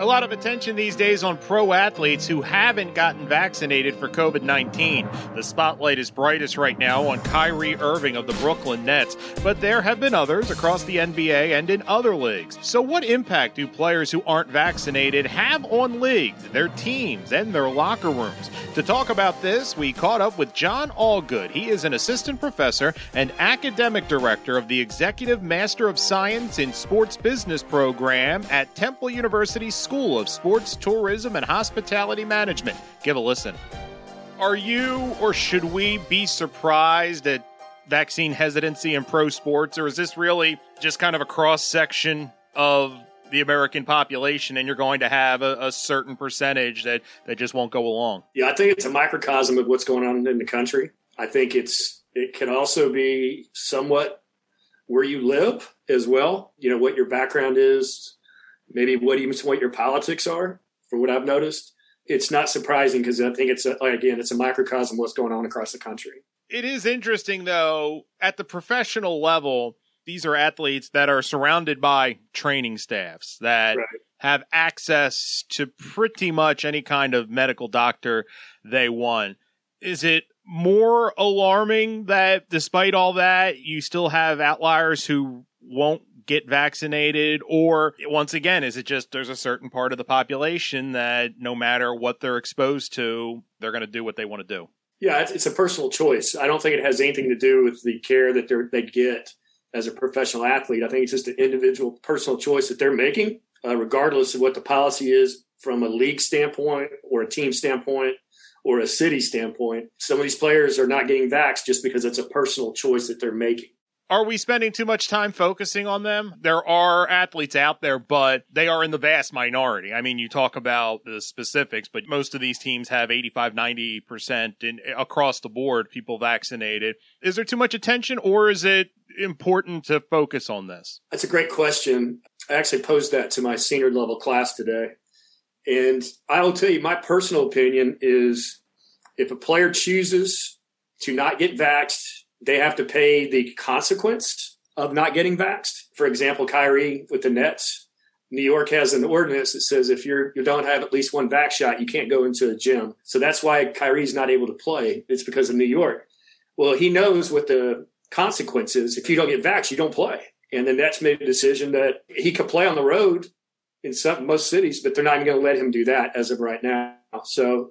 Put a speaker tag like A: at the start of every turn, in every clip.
A: A lot of attention these days on pro athletes who haven't gotten vaccinated for COVID 19. The spotlight is brightest right now on Kyrie Irving of the Brooklyn Nets, but there have been others across the NBA and in other leagues. So, what impact do players who aren't vaccinated have on leagues, their teams, and their locker rooms? To talk about this, we caught up with John Allgood. He is an assistant professor and academic director of the Executive Master of Science in Sports Business program at Temple University School of Sports, Tourism, and Hospitality Management. Give a listen. Are you or should we be surprised at vaccine hesitancy in pro sports, or is this really just kind of a cross section of the American population, and you're going to have a, a, certain percentage that, that just won't go along?
B: Yeah, I think it's a microcosm of what's going on in the country. I think it's it can also be somewhat where you live as well. You know what your background is, maybe what even what your politics are. For what I've noticed, it's not surprising because I think it's a, again it's a microcosm of what's going on across the country.
A: It is interesting though at the professional level. These are athletes that are surrounded by training staffs that right. have access to pretty much any kind of medical doctor they want. Is it more alarming that despite all that, you still have outliers who won't get vaccinated or once again is it just there's a certain part of the population that no matter what they're exposed to they're going to do what they want to do?
B: Yeah it's, it's, a personal choice. I don't think it has anything to do with the care that they get as a professional athlete. I think it's just an individual personal choice that they're making uh, regardless of what the policy is from a league standpoint or a team standpoint or a city standpoint. Some of these players are not getting vaxxed just because it's a personal choice that they're making
A: are we spending too much time focusing on them? There are athletes out there, but they are in the vast minority. I mean, you talk about the specifics, but most of these teams have 85, 90% in, across the board people vaccinated. Is there too much attention or is it important to focus on this?
B: That's a great question. I actually posed that to my senior level class today. And I'll tell you, my personal opinion is if a player chooses to not get vaxxed they have to pay the consequence of not getting vaxxed. For example, Kyrie with the Nets, New York has an ordinance that says if you're you don't have at least one vax shot, you can't go into a gym. So that's why Kyrie's not able to play. It's because of New York. Well, he knows what the consequences. If you don't get vaxxed, you don't play. And the Nets made a decision that he could play on the road in some most cities, but they're not even going to let him do that as of right now. So,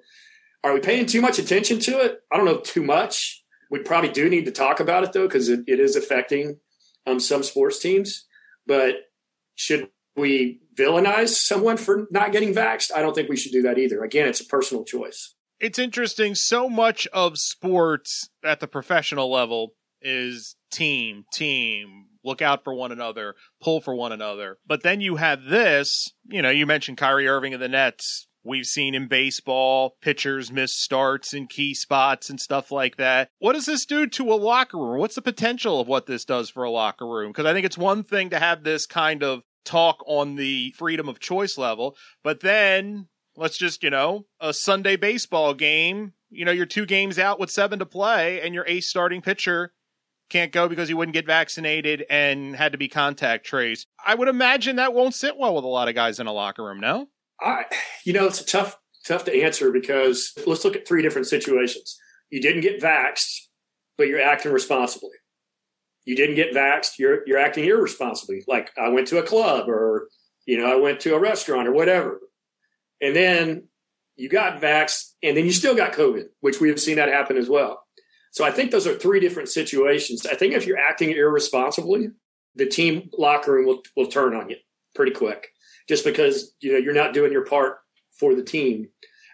B: are we paying too much attention to it? I don't know too much we probably do need to talk about it though, because it, it is affecting um, some sports teams. But should we villainize someone for not getting vaxxed? I don't think we should do that either. Again, it's a personal choice.
A: It's interesting. So much of sports at the professional level is team, team, look out for one another, pull for one another. But then you have this, you know, you mentioned Kyrie Irving of the Nets We've seen in baseball pitchers miss starts in key spots and stuff like that. What does this do to a locker room? What's the potential of what this does for a locker room? Because I think it's one thing to have this kind of talk on the freedom of choice level, but then let's just, you know, a Sunday baseball game, you know, you're two games out with seven to play and your ace starting pitcher can't go because he wouldn't get vaccinated and had to be contact traced. I would imagine that won't sit well with a lot of guys in a locker room, no?
B: I, you know, it's tough, tough to answer because let's look at three different situations. You didn't get vaxxed, but you're acting responsibly. You didn't get vaxxed, you're you're acting irresponsibly. Like I went to a club or you know, I went to a restaurant or whatever. And then you got vaxxed and then you still got COVID, which we have seen that happen as well. So I think those are three different situations. I think if you're acting irresponsibly, the team locker room will, will turn on you pretty quick just because you know you're not doing your part for the team.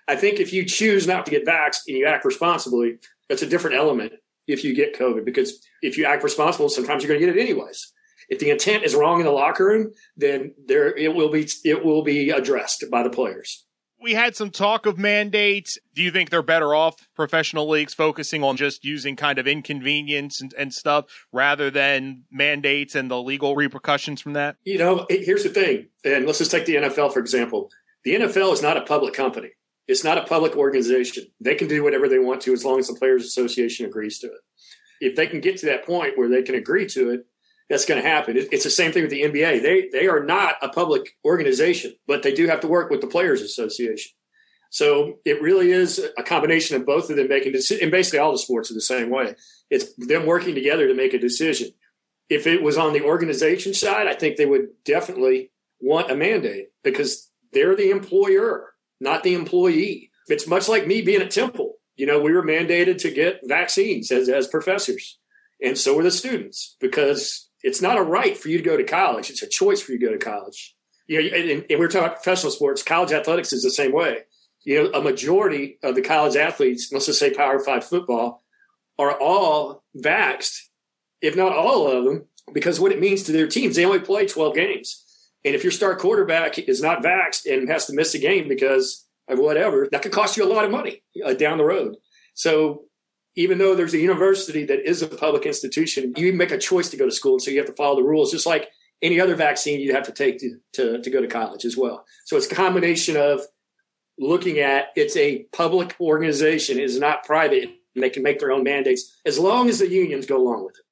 B: I think if you choose not to get vaxxed and you act responsibly, that's a different element if you get COVID because if you act responsible, sometimes you're going to get it anyways. If the intent is wrong in the locker room, then there it will be it will be addressed by the players
A: we had some talk of mandates. Do you think they're better off professional leagues focusing on just using kind of inconvenience and, and stuff rather than mandates and the legal repercussions from that?
B: You know, here's the thing, and let's just take the NFL for example. The NFL is not a public company. It's not a public organization. They can do whatever they want to as long as the Players Association agrees to it. If they can get to that point where they can agree to it, that's going to happen. It's the same thing with the NBA. They they are not a public organization, but they do have to work with the Players Association. So it really is a combination of both of them making decisions. And basically, all the sports are the same way. It's them working together to make a decision. If it was on the organization side, I think they would definitely want a mandate because they're the employer, not the employee. It's much like me being at Temple. You know, we were mandated to get vaccines as, as professors, and so were the students because it's not a right for you to go to college. It's a choice for you to go to college. You know, and, and we're talking about professional sports. College athletics is the same way. You know, a majority of the college athletes, let's just say Power Five football, are all vaxxed, if not all of them, because what it means to their teams. They only play 12 games. And if your star quarterback is not vaxxed and has to miss a game because of whatever, that could cost you a lot of money uh, down the road. So even though there's a university that is a public institution, you make a choice to go to school. And so you have to follow the rules, just like any other vaccine you have to take to, to, to go to college as well. So it's a combination of looking at it's a public organization, it is not private, and they can make their own mandates as long as the unions go along with it.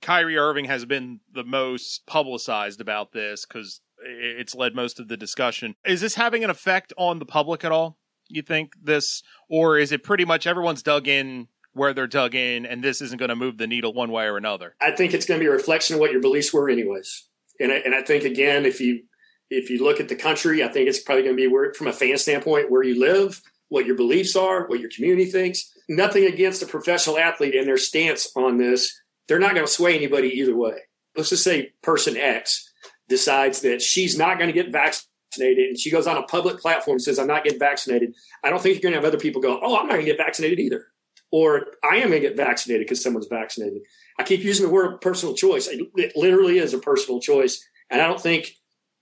A: Kyrie Irving has been the most publicized about this because it's led most of the discussion. Is this having an effect on the public at all? You think this, or is it pretty much everyone's dug in where they're dug in, and this isn't going to move the needle one way or another?
B: I think it's going to be a reflection of what your beliefs were, anyways. And I, and I think again, if you if you look at the country, I think it's probably going to be where, from a fan standpoint, where you live, what your beliefs are, what your community thinks. Nothing against a professional athlete and their stance on this they're not going to sway anybody either way. Let's just say person X decides that she's not going to get vaccinated and she goes on a public platform and says, I'm not getting vaccinated. I don't think you're going to have other people go, Oh, I'm not going to get vaccinated either. Or I am going to get vaccinated because someone's vaccinated. I keep using the word personal choice. It literally is a personal choice. And I don't think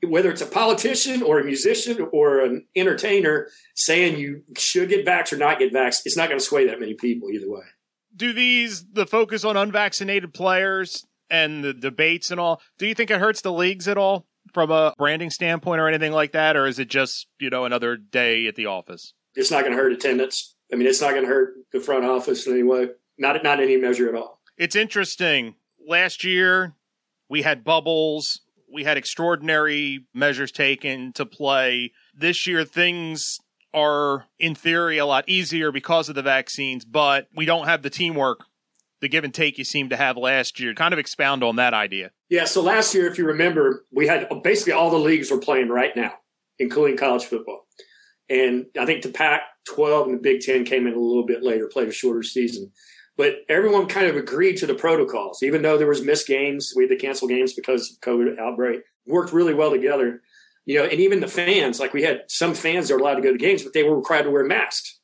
B: whether it's a politician or a musician or an entertainer saying you should get vaxxed or not get vaxxed, it's not going to sway that many people either way
A: do these the focus on unvaccinated players and the debates and all? Do you think it hurts the leagues at all from a branding standpoint or anything like that, or is it just you know another day at the office?
B: It's not going to hurt attendance. I mean, it's not going to hurt the front office in any way. Not not any measure at all.
A: It's interesting. Last year we had bubbles. We had extraordinary measures taken to play. This year things are in theory a lot easier because of the vaccines, but we don't have the teamwork, the give and take you seem to have last year. Kind of expound on that idea.
B: Yeah. So last year, if you remember, we had uh, basically all the leagues were playing right now, including college football. And I think the Pac 12 and the Big Ten came in a little bit later, played a shorter season. But everyone kind of agreed to the protocols, even though there was missed games. We had to cancel games because of COVID outbreak. Worked really well together you know, and even the fans, like we had some fans that were allowed to go to games, but they were required to wear masks.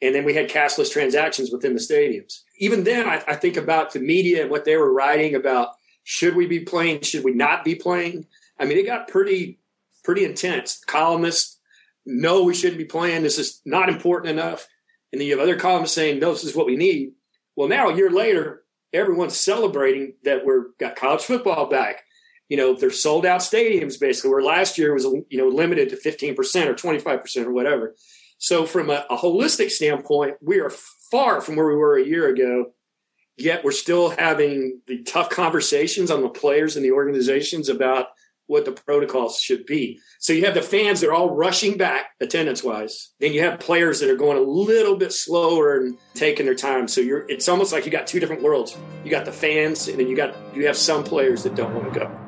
B: And then we had cashless transactions within the stadiums. Even then, I, I think about the media and what they were writing about should we be playing, should we not be playing? I mean, it got pretty, pretty intense. Columnists, no, we shouldn't be playing. This is not important enough. And then you have other columnists saying, no, this is what we need. Well, now a year later, everyone's celebrating that we're got college football back you know, they're sold out stadiums basically, where last year was, you know, limited to 15% or 25% or whatever. So from a, a holistic standpoint, we are far from where we were a year ago. Yet we're still having the tough conversations on the players and the organizations about what the protocols should be. So you have the fans that are all rushing back attendance wise. Then you have players that are going a little bit slower and taking their time. So you're it's almost like you got two different worlds. You got the fans and then you got you have some players that don't want to go.